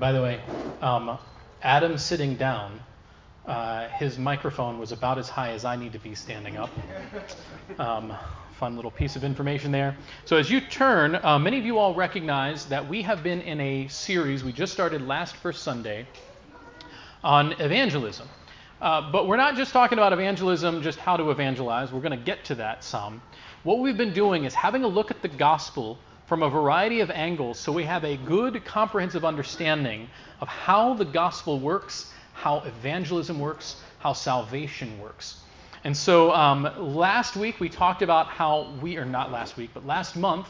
By the way, um, Adam sitting down, uh, his microphone was about as high as I need to be standing up. Um, fun little piece of information there. So, as you turn, uh, many of you all recognize that we have been in a series we just started last first Sunday on evangelism. Uh, but we're not just talking about evangelism, just how to evangelize. We're going to get to that some. What we've been doing is having a look at the gospel from a variety of angles so we have a good, comprehensive understanding of how the gospel works, how evangelism works, how salvation works. And so um, last week we talked about how we, are not last week, but last month,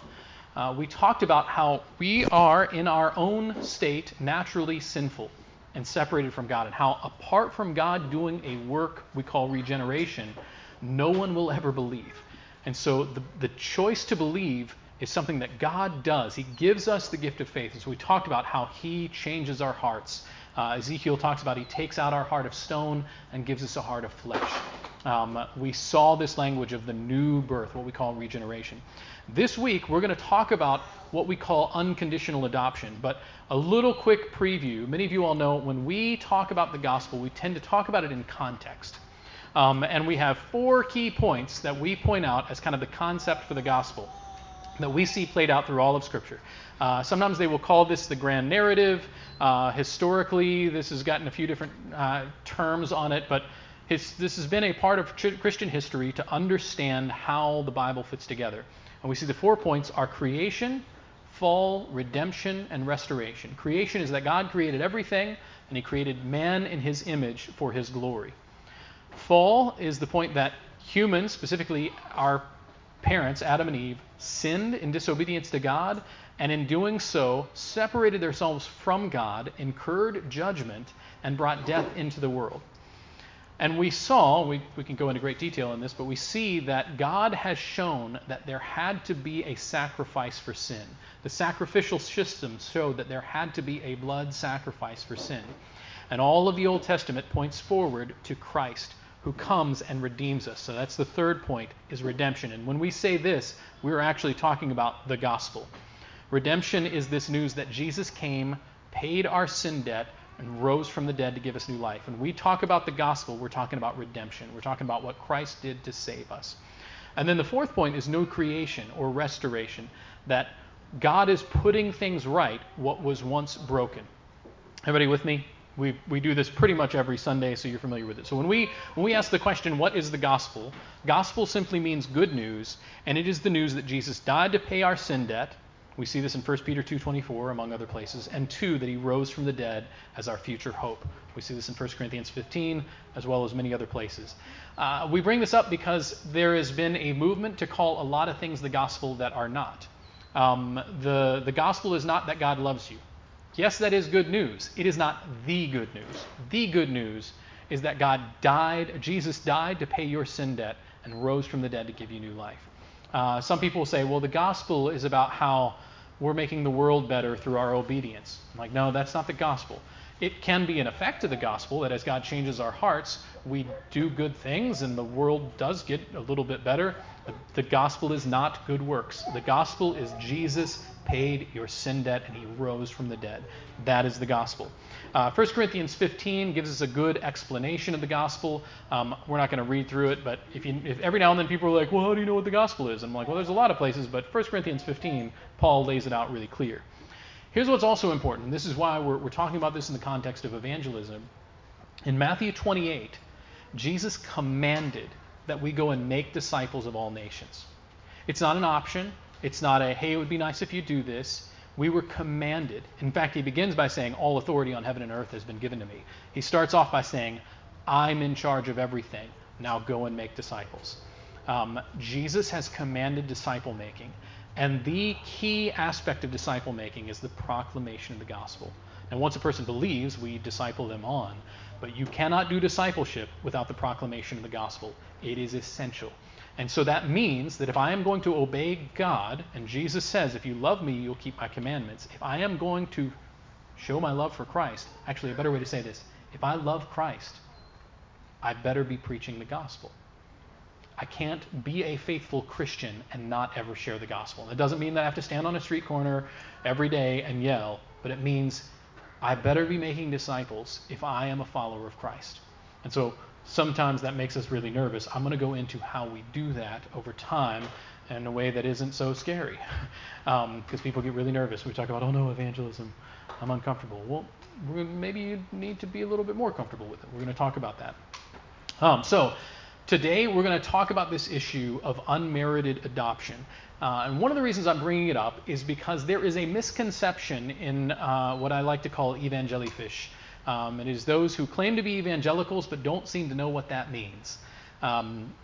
uh, we talked about how we are in our own state naturally sinful and separated from God, and how apart from God doing a work we call regeneration, no one will ever believe. And so the, the choice to believe is something that God does. He gives us the gift of faith. So we talked about how He changes our hearts. Uh, Ezekiel talks about He takes out our heart of stone and gives us a heart of flesh. Um, we saw this language of the new birth, what we call regeneration. This week, we're going to talk about what we call unconditional adoption. But a little quick preview. Many of you all know when we talk about the gospel, we tend to talk about it in context. Um, and we have four key points that we point out as kind of the concept for the gospel that we see played out through all of Scripture. Uh, sometimes they will call this the grand narrative. Uh, historically, this has gotten a few different uh, terms on it, but his, this has been a part of Christian history to understand how the Bible fits together. And we see the four points are creation, fall, redemption, and restoration. Creation is that God created everything, and He created man in His image for His glory. Fall is the point that humans, specifically our parents, Adam and Eve, sinned in disobedience to God, and in doing so, separated themselves from God, incurred judgment, and brought death into the world. And we saw, we, we can go into great detail in this, but we see that God has shown that there had to be a sacrifice for sin. The sacrificial system showed that there had to be a blood sacrifice for sin. And all of the Old Testament points forward to Christ who comes and redeems us. So that's the third point is redemption. And when we say this, we're actually talking about the gospel. Redemption is this news that Jesus came, paid our sin debt, and rose from the dead to give us new life. When we talk about the gospel, we're talking about redemption. We're talking about what Christ did to save us. And then the fourth point is new creation or restoration, that God is putting things right what was once broken. Everybody with me? We, we do this pretty much every Sunday, so you're familiar with it. So when we when we ask the question, what is the gospel? Gospel simply means good news, and it is the news that Jesus died to pay our sin debt. We see this in 1 Peter 2:24, among other places, and two that he rose from the dead as our future hope. We see this in 1 Corinthians 15, as well as many other places. Uh, we bring this up because there has been a movement to call a lot of things the gospel that are not. Um, the the gospel is not that God loves you. Yes, that is good news. It is not the good news. The good news is that God died, Jesus died to pay your sin debt and rose from the dead to give you new life. Uh, some people say, well, the gospel is about how we're making the world better through our obedience. I'm like, no, that's not the gospel. It can be an effect of the gospel that as God changes our hearts, we do good things and the world does get a little bit better. The gospel is not good works. The gospel is Jesus paid your sin debt and he rose from the dead. That is the gospel. Uh, 1 Corinthians 15 gives us a good explanation of the gospel. Um, we're not going to read through it, but if, you, if every now and then people are like, well, how do you know what the gospel is? I'm like, well, there's a lot of places, but 1 Corinthians 15, Paul lays it out really clear. Here's what's also important. This is why we're, we're talking about this in the context of evangelism. In Matthew 28, Jesus commanded that we go and make disciples of all nations. It's not an option. It's not a, hey, it would be nice if you do this. We were commanded. In fact, he begins by saying, All authority on heaven and earth has been given to me. He starts off by saying, I'm in charge of everything. Now go and make disciples. Um, Jesus has commanded disciple making. And the key aspect of disciple making is the proclamation of the gospel. And once a person believes, we disciple them on. But you cannot do discipleship without the proclamation of the gospel. It is essential. And so that means that if I am going to obey God, and Jesus says, if you love me, you'll keep my commandments. If I am going to show my love for Christ, actually, a better way to say this, if I love Christ, I better be preaching the gospel. I can't be a faithful Christian and not ever share the gospel. It doesn't mean that I have to stand on a street corner every day and yell, but it means I better be making disciples if I am a follower of Christ. And so sometimes that makes us really nervous. I'm going to go into how we do that over time in a way that isn't so scary. Because um, people get really nervous. We talk about, oh no, evangelism, I'm uncomfortable. Well, maybe you need to be a little bit more comfortable with it. We're going to talk about that. Um, so, today we're going to talk about this issue of unmerited adoption. Uh, and one of the reasons I'm bringing it up is because there is a misconception in uh, what I like to call evangelifish. Um, it is those who claim to be evangelicals but don't seem to know what that means. Um,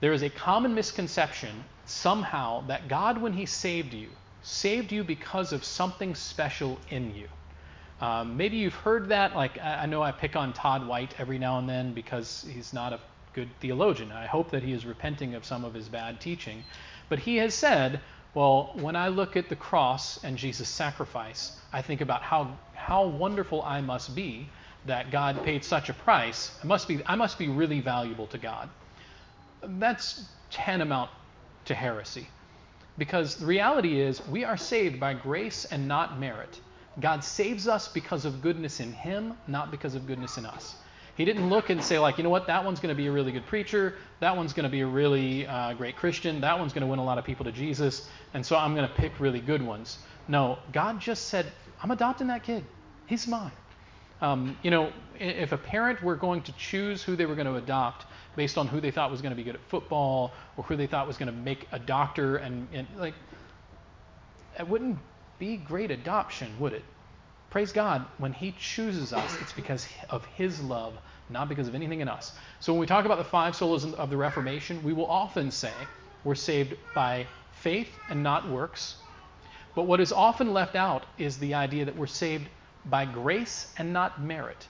there is a common misconception somehow that God, when He saved you, saved you because of something special in you. Um, maybe you've heard that. Like, I, I know I pick on Todd White every now and then because he's not a good theologian. I hope that he is repenting of some of his bad teaching. But he has said, well, when I look at the cross and Jesus' sacrifice, I think about how, how wonderful I must be that God paid such a price. I must be, I must be really valuable to God. That's tantamount to heresy. Because the reality is, we are saved by grace and not merit. God saves us because of goodness in Him, not because of goodness in us. He didn't look and say, like, you know what, that one's going to be a really good preacher, that one's going to be a really uh, great Christian, that one's going to win a lot of people to Jesus, and so I'm going to pick really good ones. No, God just said, I'm adopting that kid. He's mine. Um, you know, if a parent were going to choose who they were going to adopt based on who they thought was going to be good at football or who they thought was going to make a doctor, and, and like, it wouldn't be great adoption, would it? Praise God, when He chooses us, it's because of His love, not because of anything in us. So when we talk about the five solas of the Reformation, we will often say we're saved by faith and not works. But what is often left out is the idea that we're saved by grace and not merit.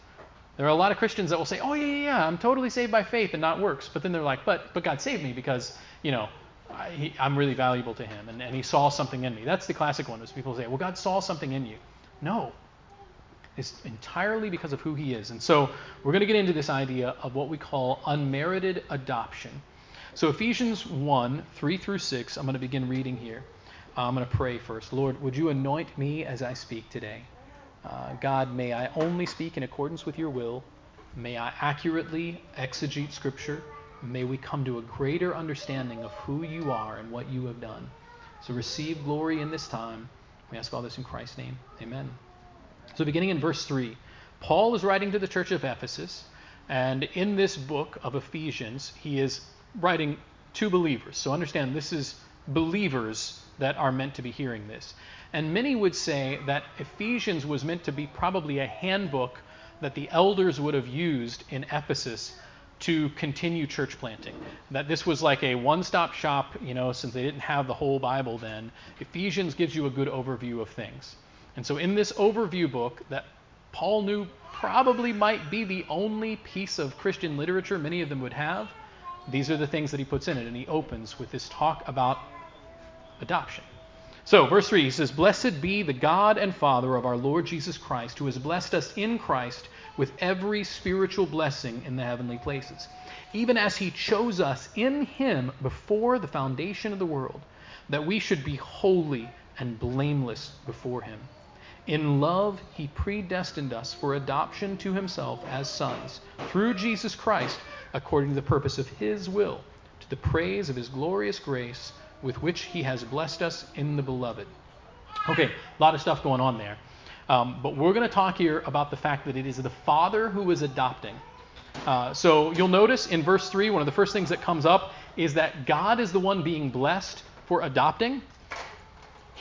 There are a lot of Christians that will say, "Oh yeah, yeah, yeah, I'm totally saved by faith and not works," but then they're like, "But, but God saved me because, you know, I, am really valuable to Him, and, and He saw something in me." That's the classic one. Is people say, "Well, God saw something in you." No, is entirely because of who he is. And so we're going to get into this idea of what we call unmerited adoption. So Ephesians 1 3 through 6, I'm going to begin reading here. Uh, I'm going to pray first. Lord, would you anoint me as I speak today? Uh, God, may I only speak in accordance with your will. May I accurately exegete Scripture. May we come to a greater understanding of who you are and what you have done. So receive glory in this time. We ask all this in Christ's name. Amen. So, beginning in verse 3, Paul is writing to the church of Ephesus, and in this book of Ephesians, he is writing to believers. So, understand this is believers that are meant to be hearing this. And many would say that Ephesians was meant to be probably a handbook that the elders would have used in Ephesus to continue church planting. That this was like a one stop shop, you know, since they didn't have the whole Bible then. Ephesians gives you a good overview of things. And so, in this overview book that Paul knew probably might be the only piece of Christian literature many of them would have, these are the things that he puts in it. And he opens with this talk about adoption. So, verse 3, he says, Blessed be the God and Father of our Lord Jesus Christ, who has blessed us in Christ with every spiritual blessing in the heavenly places, even as he chose us in him before the foundation of the world, that we should be holy and blameless before him. In love, he predestined us for adoption to himself as sons through Jesus Christ, according to the purpose of his will, to the praise of his glorious grace with which he has blessed us in the beloved. Okay, a lot of stuff going on there. Um, but we're going to talk here about the fact that it is the Father who is adopting. Uh, so you'll notice in verse 3, one of the first things that comes up is that God is the one being blessed for adopting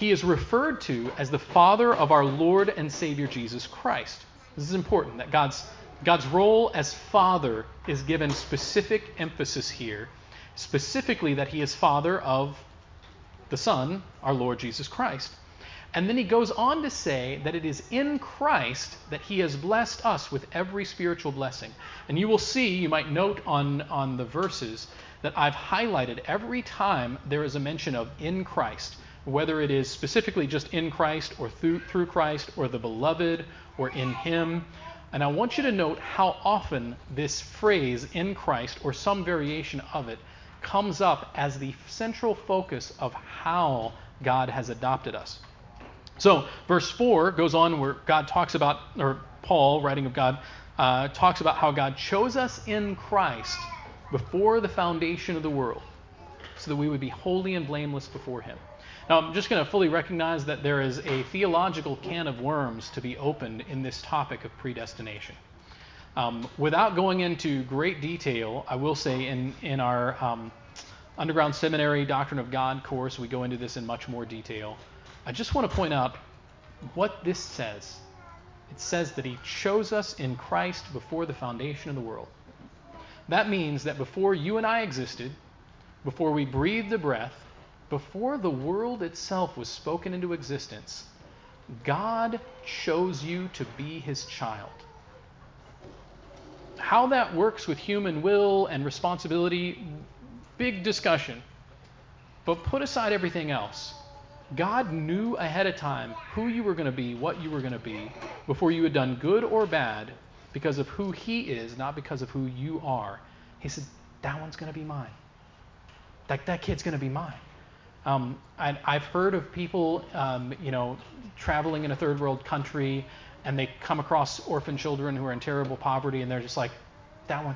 he is referred to as the Father of our Lord and Savior Jesus Christ. This is important that God's, God's role as Father is given specific emphasis here, specifically that He is Father of the Son, our Lord Jesus Christ. And then he goes on to say that it is in Christ that he has blessed us with every spiritual blessing. And you will see, you might note on, on the verses, that I've highlighted every time there is a mention of in Christ whether it is specifically just in Christ or through, through Christ or the beloved or in Him. And I want you to note how often this phrase in Christ or some variation of it comes up as the central focus of how God has adopted us. So, verse 4 goes on where God talks about, or Paul, writing of God, uh, talks about how God chose us in Christ before the foundation of the world so that we would be holy and blameless before Him. Now, I'm just going to fully recognize that there is a theological can of worms to be opened in this topic of predestination. Um, without going into great detail, I will say in, in our um, underground seminary Doctrine of God course, we go into this in much more detail. I just want to point out what this says. It says that He chose us in Christ before the foundation of the world. That means that before you and I existed, before we breathed a breath, before the world itself was spoken into existence, God chose you to be His child. How that works with human will and responsibility, big discussion. But put aside everything else. God knew ahead of time who you were going to be, what you were going to be, before you had done good or bad because of who He is, not because of who you are. He said, That one's going to be mine. That, that kid's going to be mine. Um, I, have heard of people, um, you know, traveling in a third world country and they come across orphan children who are in terrible poverty and they're just like, that one,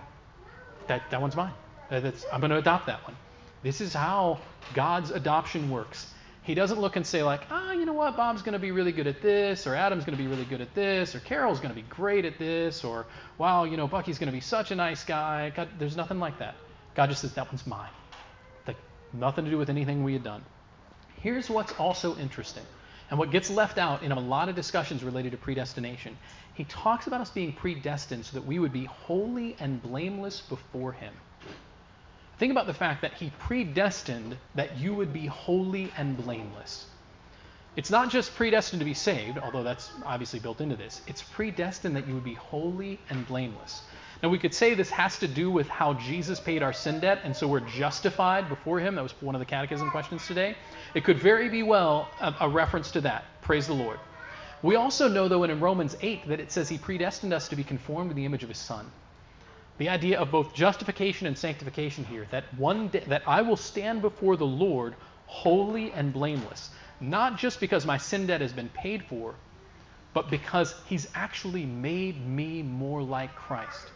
that, that one's mine. That's, I'm going to adopt that one. This is how God's adoption works. He doesn't look and say, like, ah, oh, you know what, Bob's going to be really good at this, or Adam's going to be really good at this, or Carol's going to be great at this, or wow, you know, Bucky's going to be such a nice guy. God, there's nothing like that. God just says, that one's mine. Nothing to do with anything we had done. Here's what's also interesting, and what gets left out in a lot of discussions related to predestination. He talks about us being predestined so that we would be holy and blameless before Him. Think about the fact that He predestined that you would be holy and blameless. It's not just predestined to be saved, although that's obviously built into this. It's predestined that you would be holy and blameless. Now, we could say this has to do with how Jesus paid our sin debt, and so we're justified before Him. That was one of the catechism questions today. It could very be well a, a reference to that. Praise the Lord. We also know, though, in Romans 8 that it says He predestined us to be conformed to the image of His Son. The idea of both justification and sanctification here, that one day, that I will stand before the Lord holy and blameless, not just because my sin debt has been paid for, but because he's actually made me more like Christ.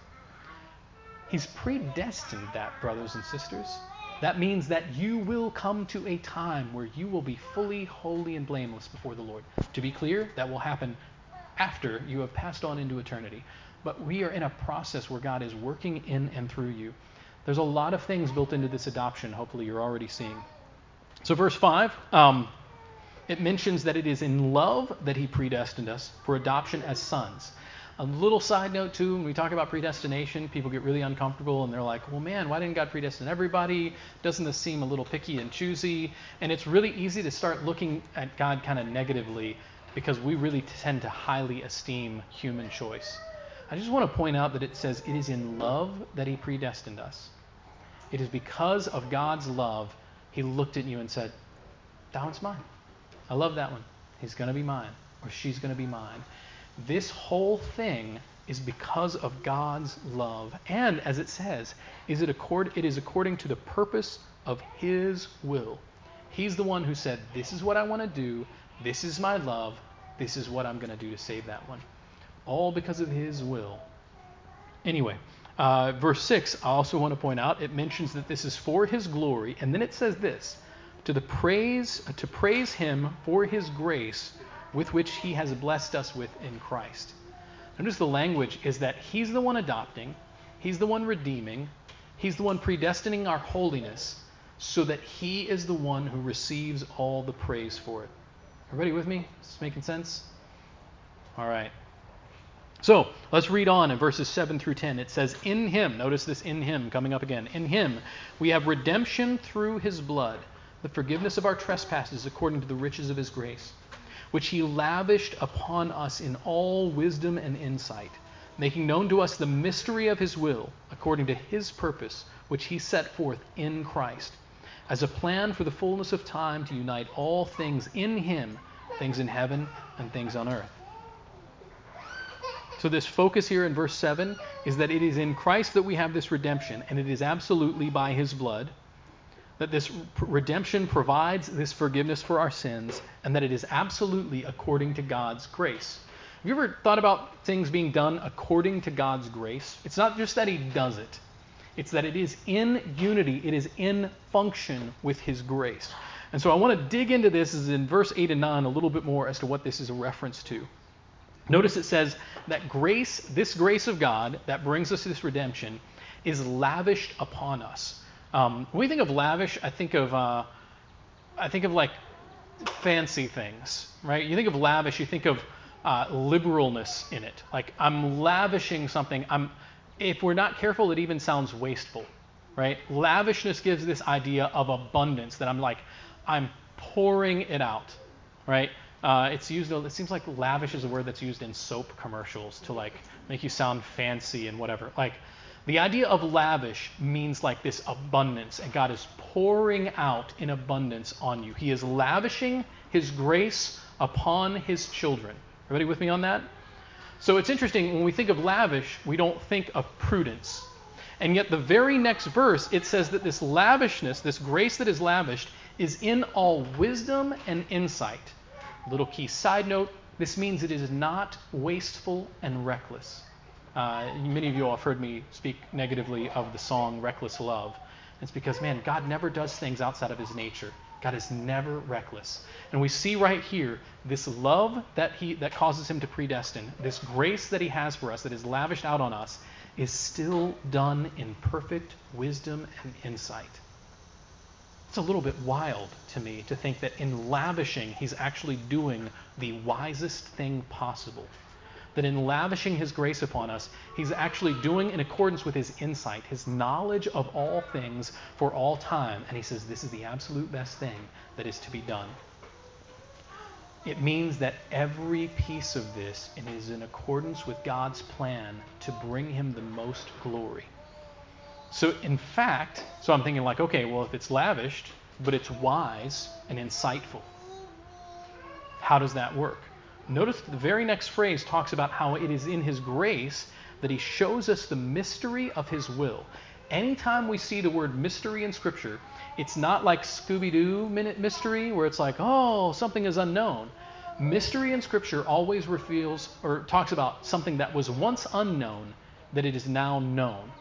He's predestined that, brothers and sisters. That means that you will come to a time where you will be fully holy and blameless before the Lord. To be clear, that will happen after you have passed on into eternity but we are in a process where God is working in and through you. There's a lot of things built into this adoption, hopefully, you're already seeing. So, verse 5, um, it mentions that it is in love that He predestined us for adoption as sons. A little side note, too, when we talk about predestination, people get really uncomfortable and they're like, well, man, why didn't God predestine everybody? Doesn't this seem a little picky and choosy? And it's really easy to start looking at God kind of negatively because we really tend to highly esteem human choice. I just want to point out that it says it is in love that he predestined us. It is because of God's love he looked at you and said, That one's mine. I love that one. He's going to be mine, or she's going to be mine. This whole thing is because of God's love. And as it says, is it, accord, it is according to the purpose of his will. He's the one who said, This is what I want to do. This is my love. This is what I'm going to do to save that one all because of his will. Anyway, uh, verse 6, I also want to point out, it mentions that this is for his glory, and then it says this to the praise to praise him for his grace with which he has blessed us with in Christ. Notice the language is that he's the one adopting, he's the one redeeming, he's the one predestining our holiness, so that he is the one who receives all the praise for it. Everybody with me? Is this making sense? All right. So let's read on in verses 7 through 10. It says, In him, notice this in him coming up again. In him we have redemption through his blood, the forgiveness of our trespasses according to the riches of his grace, which he lavished upon us in all wisdom and insight, making known to us the mystery of his will, according to his purpose, which he set forth in Christ, as a plan for the fullness of time to unite all things in him, things in heaven and things on earth so, this focus here in verse 7 is that it is in Christ that we have this redemption, and it is absolutely by his blood. That this redemption provides this forgiveness for our sins, and that it is absolutely according to God's grace. Have you ever thought about things being done according to God's grace? It's not just that He does it, it's that it is in unity, it is in function with His grace. And so I want to dig into this is in verse 8 and 9 a little bit more as to what this is a reference to. Notice it says that grace, this grace of God that brings us this redemption, is lavished upon us. Um, when we think of lavish, I think of uh, I think of like fancy things, right? You think of lavish, you think of uh, liberalness in it. Like I'm lavishing something. I'm if we're not careful, it even sounds wasteful, right? Lavishness gives this idea of abundance that I'm like I'm pouring it out, right? Uh, it's used. It seems like lavish is a word that's used in soap commercials to like make you sound fancy and whatever. Like the idea of lavish means like this abundance, and God is pouring out in abundance on you. He is lavishing His grace upon His children. Everybody with me on that? So it's interesting when we think of lavish, we don't think of prudence. And yet, the very next verse, it says that this lavishness, this grace that is lavished, is in all wisdom and insight. Little key side note this means it is not wasteful and reckless. Uh, many of you all have heard me speak negatively of the song Reckless Love. It's because, man, God never does things outside of his nature. God is never reckless. And we see right here this love that he that causes him to predestine, this grace that he has for us that is lavished out on us is still done in perfect wisdom and insight. It's a little bit wild to me to think that in lavishing, he's actually doing the wisest thing possible. That in lavishing his grace upon us, he's actually doing in accordance with his insight, his knowledge of all things for all time. And he says, This is the absolute best thing that is to be done. It means that every piece of this is in accordance with God's plan to bring him the most glory. So, in fact, so I'm thinking, like, okay, well, if it's lavished, but it's wise and insightful, how does that work? Notice the very next phrase talks about how it is in His grace that He shows us the mystery of His will. Anytime we see the word mystery in Scripture, it's not like Scooby Doo minute mystery where it's like, oh, something is unknown. Mystery in Scripture always reveals or talks about something that was once unknown that it is now known.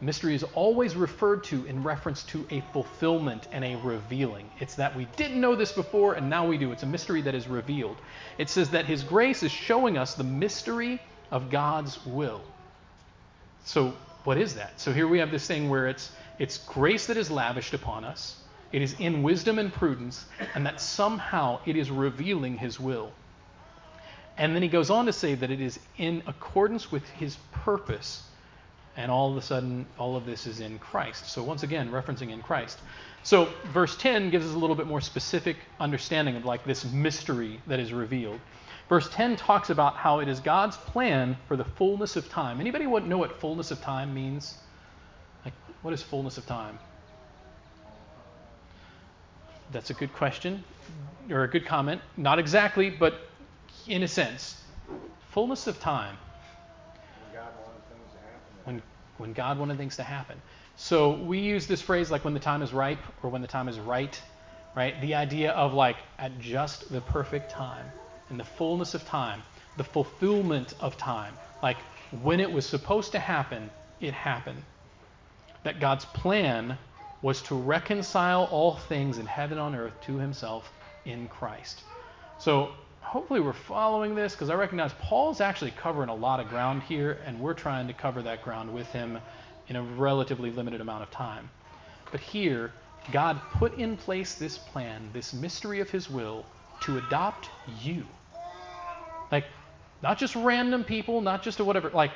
Mystery is always referred to in reference to a fulfillment and a revealing. It's that we didn't know this before and now we do. It's a mystery that is revealed. It says that His grace is showing us the mystery of God's will. So, what is that? So, here we have this thing where it's, it's grace that is lavished upon us, it is in wisdom and prudence, and that somehow it is revealing His will. And then he goes on to say that it is in accordance with His purpose and all of a sudden, all of this is in Christ. So, once again, referencing in Christ. So, verse 10 gives us a little bit more specific understanding of like this mystery that is revealed. Verse 10 talks about how it is God's plan for the fullness of time. Anybody want know what fullness of time means? Like, what is fullness of time? That's a good question or a good comment. Not exactly, but in a sense. Fullness of time when, when God wanted things to happen. So we use this phrase like when the time is ripe or when the time is right, right? The idea of like at just the perfect time, in the fullness of time, the fulfillment of time. Like when it was supposed to happen, it happened. That God's plan was to reconcile all things in heaven and on earth to himself in Christ. So hopefully we're following this because I recognize Paul's actually covering a lot of ground here, and we're trying to cover that ground with him in a relatively limited amount of time. But here, God put in place this plan, this mystery of his will, to adopt you. Like, not just random people, not just a whatever, like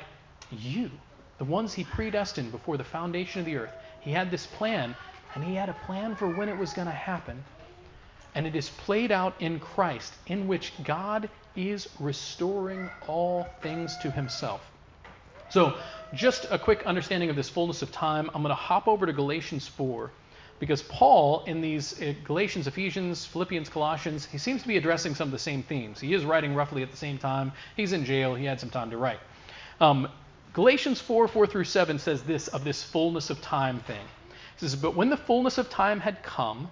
you, the ones he predestined before the foundation of the earth. He had this plan, and he had a plan for when it was going to happen and it is played out in Christ, in which God is restoring all things to himself. So, just a quick understanding of this fullness of time. I'm going to hop over to Galatians 4 because Paul, in these uh, Galatians, Ephesians, Philippians, Colossians, he seems to be addressing some of the same themes. He is writing roughly at the same time. He's in jail, he had some time to write. Um, Galatians 4 4 through 7 says this of this fullness of time thing. It says, But when the fullness of time had come,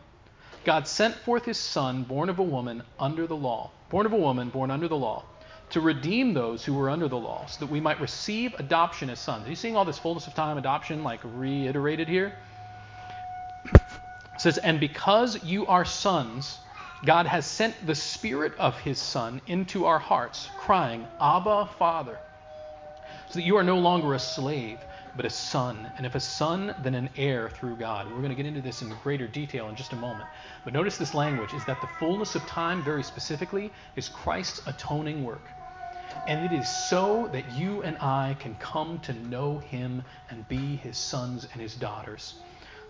God sent forth his Son, born of a woman under the law, born of a woman, born under the law, to redeem those who were under the law, so that we might receive adoption as sons. Are you seeing all this fullness of time adoption like reiterated here? It says, And because you are sons, God has sent the Spirit of His Son into our hearts, crying, Abba, Father, so that you are no longer a slave, but a son. And if a son, then an heir through God. We're going to get into this in greater detail in just a moment. But notice this language is that the fullness of time, very specifically, is Christ's atoning work. And it is so that you and I can come to know Him and be His sons and His daughters.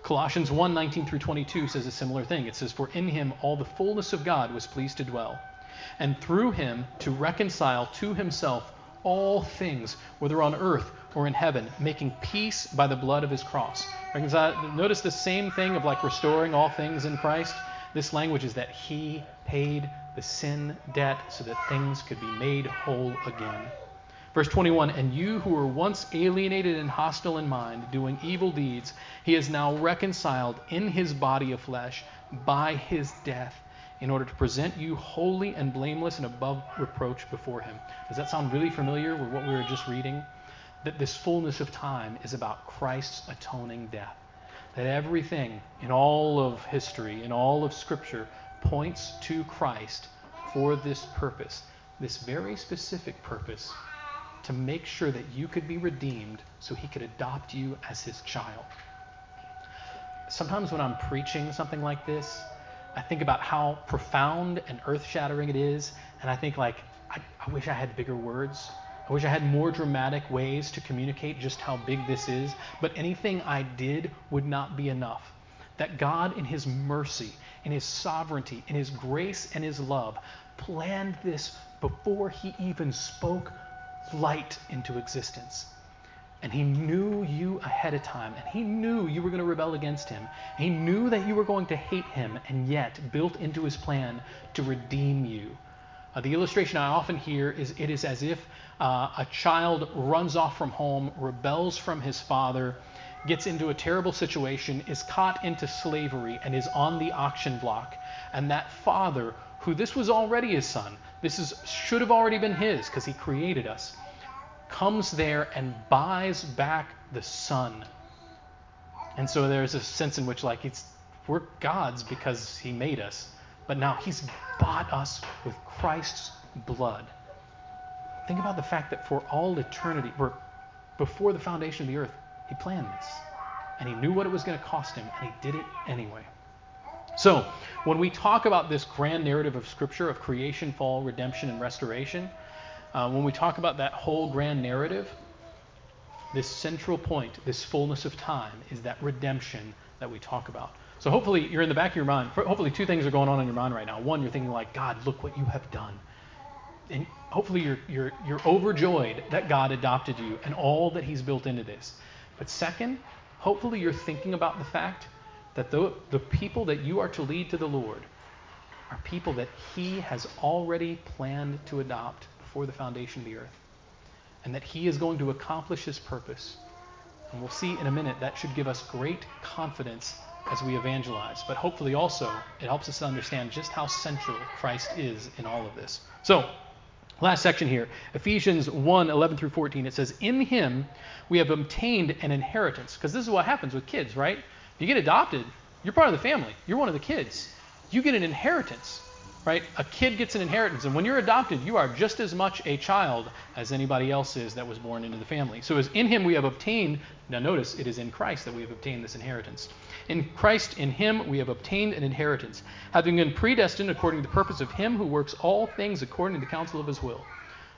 Colossians 1 19 through 22 says a similar thing. It says, For in him all the fullness of God was pleased to dwell, and through him to reconcile to himself all things, whether on earth or in heaven, making peace by the blood of his cross. Notice the same thing of like restoring all things in Christ. This language is that he paid the sin debt so that things could be made whole again. Verse 21 And you who were once alienated and hostile in mind, doing evil deeds, he is now reconciled in his body of flesh by his death, in order to present you holy and blameless and above reproach before him. Does that sound really familiar with what we were just reading? That this fullness of time is about Christ's atoning death. That everything in all of history, in all of Scripture, points to Christ for this purpose, this very specific purpose to make sure that you could be redeemed so he could adopt you as his child. Sometimes when I'm preaching something like this, I think about how profound and earth shattering it is, and I think, like, I, I, wish I had bigger words. I wish I had more dramatic ways to communicate just how big this is, but anything I did would not be enough. That God, in His mercy, in His sovereignty, in His grace and His love, planned this before He even spoke light into existence. And he knew you ahead of time, and he knew you were going to rebel against him. He knew that you were going to hate him, and yet built into his plan to redeem you. Uh, the illustration I often hear is it is as if uh, a child runs off from home, rebels from his father, gets into a terrible situation, is caught into slavery, and is on the auction block. And that father, who this was already his son, this is, should have already been his because he created us comes there and buys back the son. And so there's a sense in which like it's we're God's because he made us, but now he's bought us with Christ's blood. Think about the fact that for all eternity, or before the foundation of the earth, he planned this. And he knew what it was going to cost him, and he did it anyway. So, when we talk about this grand narrative of Scripture of creation, fall, redemption, and restoration, uh, when we talk about that whole grand narrative, this central point, this fullness of time, is that redemption that we talk about. So hopefully you're in the back of your mind. Hopefully two things are going on in your mind right now. One, you're thinking like, God, look what you have done. And hopefully you're, you're, you're overjoyed that God adopted you and all that He's built into this. But second, hopefully you're thinking about the fact that the, the people that you are to lead to the Lord are people that He has already planned to adopt before the foundation of the earth, and that He is going to accomplish His purpose. And we'll see in a minute that should give us great confidence as we evangelize, but hopefully also it helps us to understand just how central Christ is in all of this. So, last section here Ephesians 1 11 through 14. It says, In Him we have obtained an inheritance. Because this is what happens with kids, right? If you get adopted, you're part of the family, you're one of the kids. You get an inheritance right? A kid gets an inheritance, and when you're adopted, you are just as much a child as anybody else is that was born into the family. So, as in Him we have obtained, now notice it is in Christ that we have obtained this inheritance. In Christ, in Him, we have obtained an inheritance, having been predestined according to the purpose of Him who works all things according to the counsel of His will.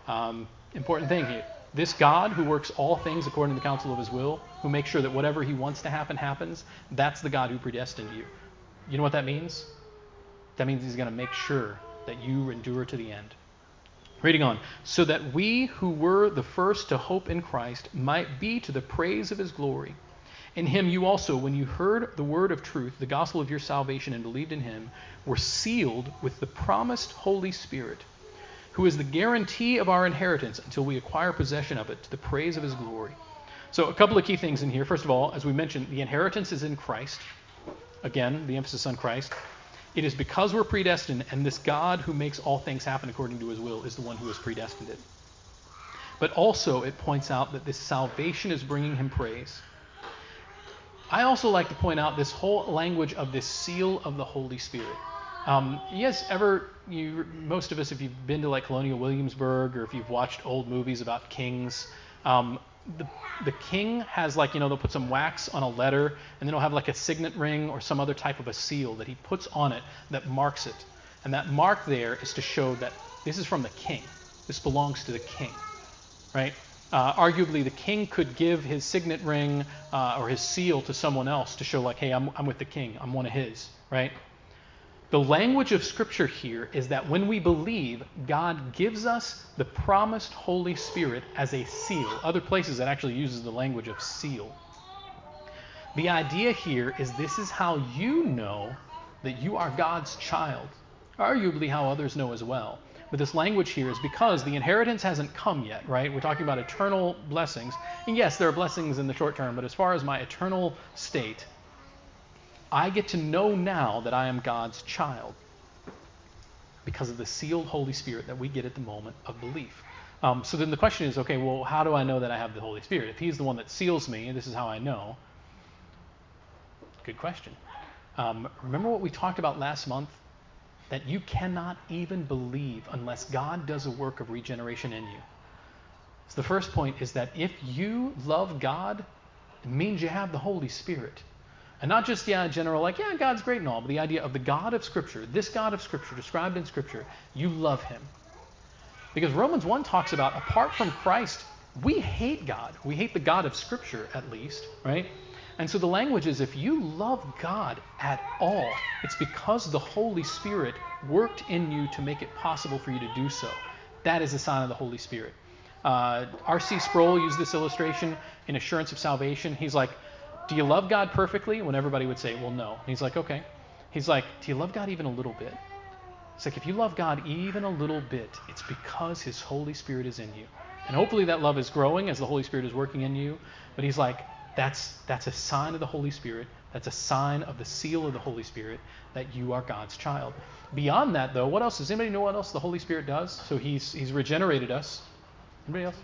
Um, important thing here. This God who works all things according to the counsel of His will, who makes sure that whatever He wants to happen happens, that's the God who predestined you. You know what that means? That means he's going to make sure that you endure to the end. Reading on, so that we who were the first to hope in Christ might be to the praise of his glory. In him you also, when you heard the word of truth, the gospel of your salvation, and believed in him, were sealed with the promised Holy Spirit, who is the guarantee of our inheritance until we acquire possession of it to the praise of his glory. So, a couple of key things in here. First of all, as we mentioned, the inheritance is in Christ. Again, the emphasis on Christ. It is because we're predestined, and this God who makes all things happen according to his will is the one who has predestined it. But also, it points out that this salvation is bringing him praise. I also like to point out this whole language of this seal of the Holy Spirit. Um, guys ever, you, most of us, if you've been to like Colonial Williamsburg or if you've watched old movies about kings, um, the, the king has like, you know, they'll put some wax on a letter and then he'll have like a signet ring or some other type of a seal that he puts on it that marks it. And that mark there is to show that this is from the king. This belongs to the king, right? Uh, arguably, the king could give his signet ring uh, or his seal to someone else to show, like, hey, I'm, I'm with the king, I'm one of his, right? The language of Scripture here is that when we believe, God gives us the promised Holy Spirit as a seal. Other places it actually uses the language of seal. The idea here is this is how you know that you are God's child, arguably how others know as well. But this language here is because the inheritance hasn't come yet, right? We're talking about eternal blessings. And yes, there are blessings in the short term, but as far as my eternal state, I get to know now that I am God's child because of the sealed Holy Spirit that we get at the moment of belief. Um, so then the question is okay, well, how do I know that I have the Holy Spirit? If He's the one that seals me, this is how I know, good question. Um, remember what we talked about last month? That you cannot even believe unless God does a work of regeneration in you. So the first point is that if you love God, it means you have the Holy Spirit. And not just, yeah, general, like, yeah, God's great and all, but the idea of the God of Scripture, this God of Scripture, described in Scripture, you love him. Because Romans 1 talks about apart from Christ, we hate God. We hate the God of Scripture, at least, right? And so the language is if you love God at all, it's because the Holy Spirit worked in you to make it possible for you to do so. That is a sign of the Holy Spirit. Uh, R.C. Sproul used this illustration in Assurance of Salvation. He's like, do you love God perfectly? When everybody would say, well, no. He's like, okay. He's like, do you love God even a little bit? It's like, if you love God even a little bit, it's because His Holy Spirit is in you. And hopefully that love is growing as the Holy Spirit is working in you. But he's like, that's, that's a sign of the Holy Spirit. That's a sign of the seal of the Holy Spirit that you are God's child. Beyond that, though, what else? Does anybody know what else the Holy Spirit does? So he's, he's regenerated us. Anybody else?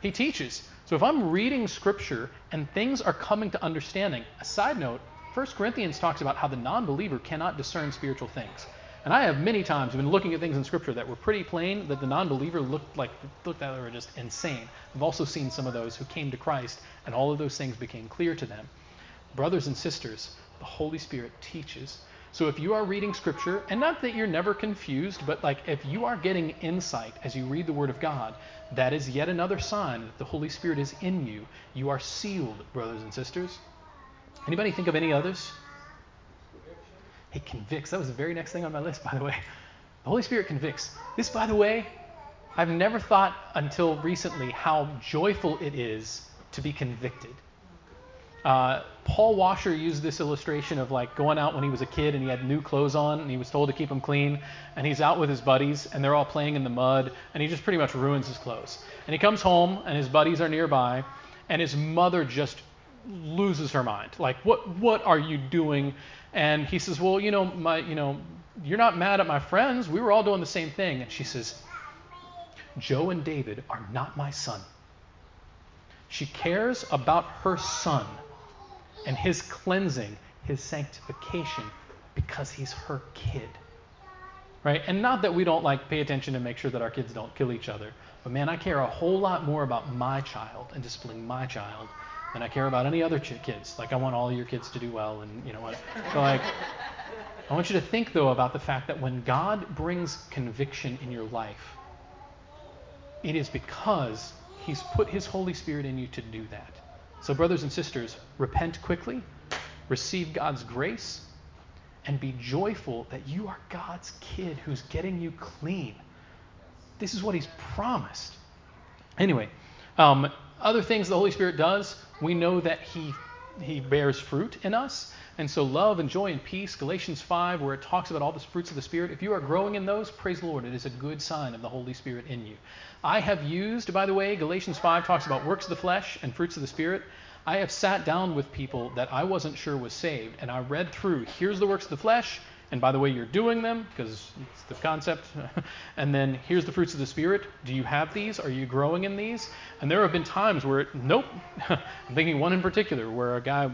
He teaches. So if I'm reading scripture and things are coming to understanding, a side note, 1 Corinthians talks about how the non believer cannot discern spiritual things. And I have many times been looking at things in Scripture that were pretty plain that the non-believer looked like looked at they were just insane. I've also seen some of those who came to Christ, and all of those things became clear to them. Brothers and sisters, the Holy Spirit teaches. So if you are reading Scripture, and not that you're never confused, but like if you are getting insight as you read the Word of God, that is yet another sign that the Holy Spirit is in you. You are sealed, brothers and sisters. Anybody think of any others? It convicts. That was the very next thing on my list, by the way. The Holy Spirit convicts. This, by the way, I've never thought until recently how joyful it is to be convicted. Uh, Paul Washer used this illustration of like going out when he was a kid and he had new clothes on and he was told to keep them clean and he's out with his buddies and they're all playing in the mud and he just pretty much ruins his clothes. And he comes home and his buddies are nearby and his mother just loses her mind. Like, what what are you doing? And he says, Well, you know, my you know, you're not mad at my friends. We were all doing the same thing. And she says, Joe and David are not my son. She cares about her son and his cleansing, his sanctification, because he's her kid. Right? And not that we don't like pay attention and make sure that our kids don't kill each other, but man, I care a whole lot more about my child and disciplining my child than I care about any other ch- kids. Like I want all your kids to do well, and you know what? So like, I want you to think though about the fact that when God brings conviction in your life, it is because He's put His Holy Spirit in you to do that. So, brothers and sisters, repent quickly, receive God's grace, and be joyful that you are God's kid who's getting you clean. This is what He's promised. Anyway, um, other things the Holy Spirit does, we know that He he bears fruit in us. And so love and joy and peace, Galatians 5, where it talks about all the fruits of the Spirit, if you are growing in those, praise the Lord. It is a good sign of the Holy Spirit in you. I have used, by the way, Galatians 5 talks about works of the flesh and fruits of the Spirit. I have sat down with people that I wasn't sure was saved, and I read through here's the works of the flesh, and by the way, you're doing them because it's the concept. and then here's the fruits of the Spirit. Do you have these? Are you growing in these? And there have been times where, it, nope. I'm thinking one in particular where a guy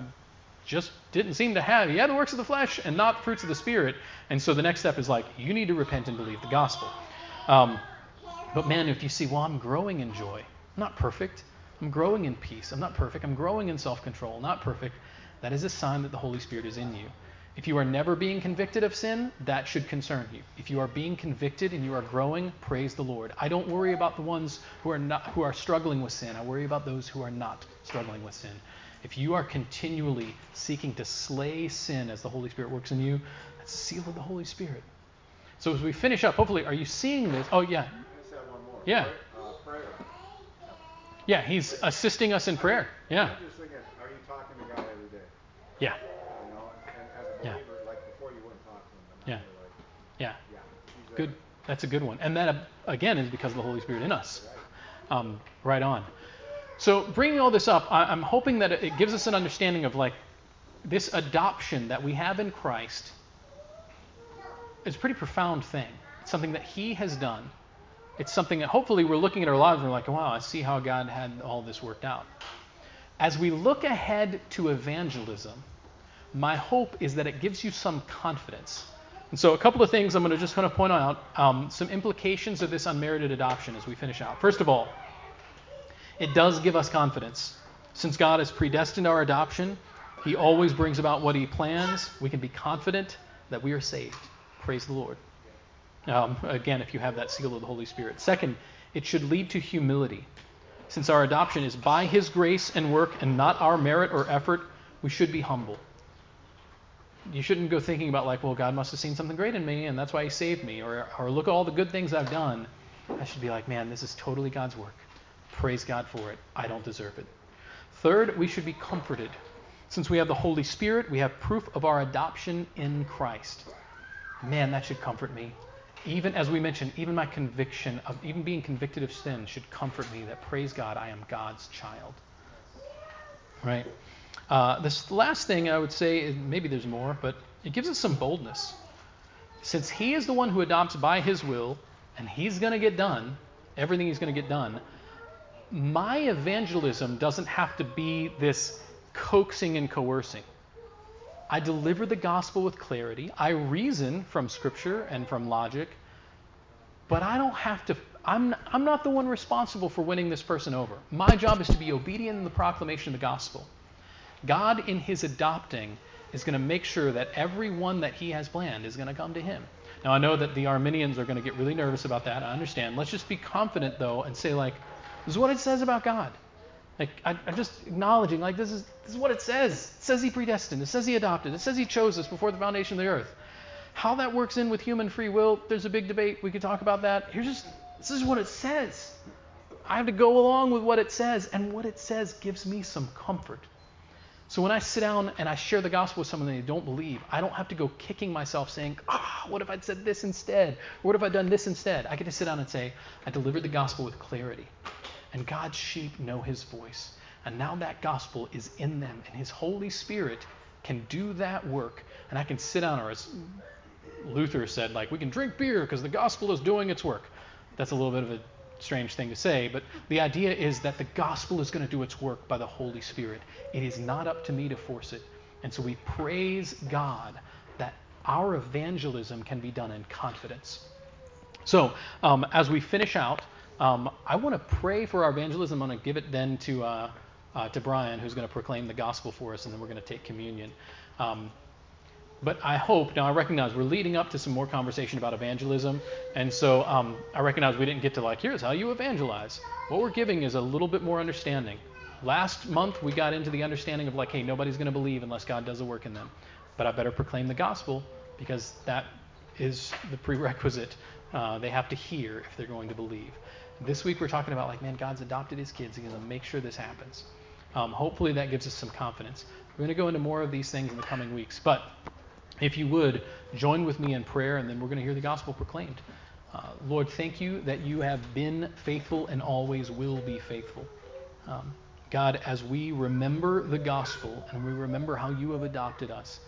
just didn't seem to have, he had the works of the flesh and not fruits of the Spirit. And so the next step is like, you need to repent and believe the gospel. Um, but man, if you see, well, I'm growing in joy, I'm not perfect. I'm growing in peace. I'm not perfect. I'm growing in self control. Not perfect. That is a sign that the Holy Spirit is in you. If you are never being convicted of sin, that should concern you. If you are being convicted and you are growing, praise the Lord. I don't worry about the ones who are not who are struggling with sin. I worry about those who are not struggling with sin. If you are continually seeking to slay sin as the Holy Spirit works in you, that's the seal of the Holy Spirit. So as we finish up, hopefully, are you seeing this? Oh yeah. Yeah. Yeah, he's assisting us in prayer. Yeah. I'm just thinking, are you talking to God every day? Yeah. You know, and as a Yeah. believer, like before you wouldn't talk to him, but Yeah. now you're like, Yeah. yeah, he's Good. That's a good one. And that, again, is because of the Holy Spirit in us. Right. Um, right on. So, bringing all this up, I, I'm hoping that it gives us an understanding of like this adoption that we have in Christ is a pretty profound thing. It's something that He has done. It's something that hopefully we're looking at our lives and we're like, wow, I see how God had all this worked out. As we look ahead to evangelism, my hope is that it gives you some confidence. And so, a couple of things I'm going to just kind of point out um, some implications of this unmerited adoption as we finish out. First of all, it does give us confidence. Since God has predestined our adoption, He always brings about what He plans. We can be confident that we are saved. Praise the Lord. Um, again, if you have that seal of the Holy Spirit. Second, it should lead to humility. Since our adoption is by His grace and work and not our merit or effort, we should be humble. You shouldn't go thinking about, like, well, God must have seen something great in me and that's why He saved me, or, or look at all the good things I've done. I should be like, man, this is totally God's work. Praise God for it. I don't deserve it. Third, we should be comforted. Since we have the Holy Spirit, we have proof of our adoption in Christ. Man, that should comfort me. Even as we mentioned, even my conviction of even being convicted of sin should comfort me that praise God, I am God's child. Right? Uh, this last thing I would say, maybe there's more, but it gives us some boldness. Since He is the one who adopts by His will, and He's going to get done, everything He's going to get done, my evangelism doesn't have to be this coaxing and coercing. I deliver the gospel with clarity. I reason from scripture and from logic, but I don't have to. I'm, I'm not the one responsible for winning this person over. My job is to be obedient in the proclamation of the gospel. God, in his adopting, is going to make sure that everyone that he has planned is going to come to him. Now, I know that the Arminians are going to get really nervous about that. I understand. Let's just be confident, though, and say, like, this is what it says about God. Like, I, am just acknowledging, like, this is, this is what it says. It says he predestined. It says he adopted. It says he chose us before the foundation of the earth. How that works in with human free will, there's a big debate. We could talk about that. Here's just, this is what it says. I have to go along with what it says, and what it says gives me some comfort. So when I sit down and I share the gospel with someone and they don't believe, I don't have to go kicking myself saying, ah, what if I'd said this instead? What if I'd done this instead? I get to sit down and say, I delivered the gospel with clarity. And God's sheep know his voice. And now that gospel is in them, and his Holy Spirit can do that work. And I can sit down, or as Luther said, like, we can drink beer because the gospel is doing its work. That's a little bit of a strange thing to say, but the idea is that the gospel is going to do its work by the Holy Spirit. It is not up to me to force it. And so we praise God that our evangelism can be done in confidence. So, um, as we finish out, um, I want to pray for our evangelism. I'm going to give it then to, uh, uh, to Brian, who's going to proclaim the gospel for us, and then we're going to take communion. Um, but I hope, now I recognize we're leading up to some more conversation about evangelism. And so um, I recognize we didn't get to, like, here's how you evangelize. What we're giving is a little bit more understanding. Last month, we got into the understanding of, like, hey, nobody's going to believe unless God does a work in them. But I better proclaim the gospel because that is the prerequisite. Uh, they have to hear if they're going to believe. This week, we're talking about, like, man, God's adopted his kids. He's going to make sure this happens. Um, hopefully, that gives us some confidence. We're going to go into more of these things in the coming weeks. But if you would, join with me in prayer, and then we're going to hear the gospel proclaimed. Uh, Lord, thank you that you have been faithful and always will be faithful. Um, God, as we remember the gospel and we remember how you have adopted us,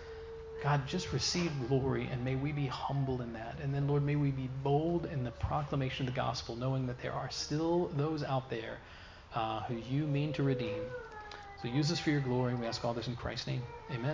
God, just receive glory and may we be humble in that. And then, Lord, may we be bold in the proclamation of the gospel, knowing that there are still those out there uh, who you mean to redeem. So use us for your glory. We ask all this in Christ's name. Amen.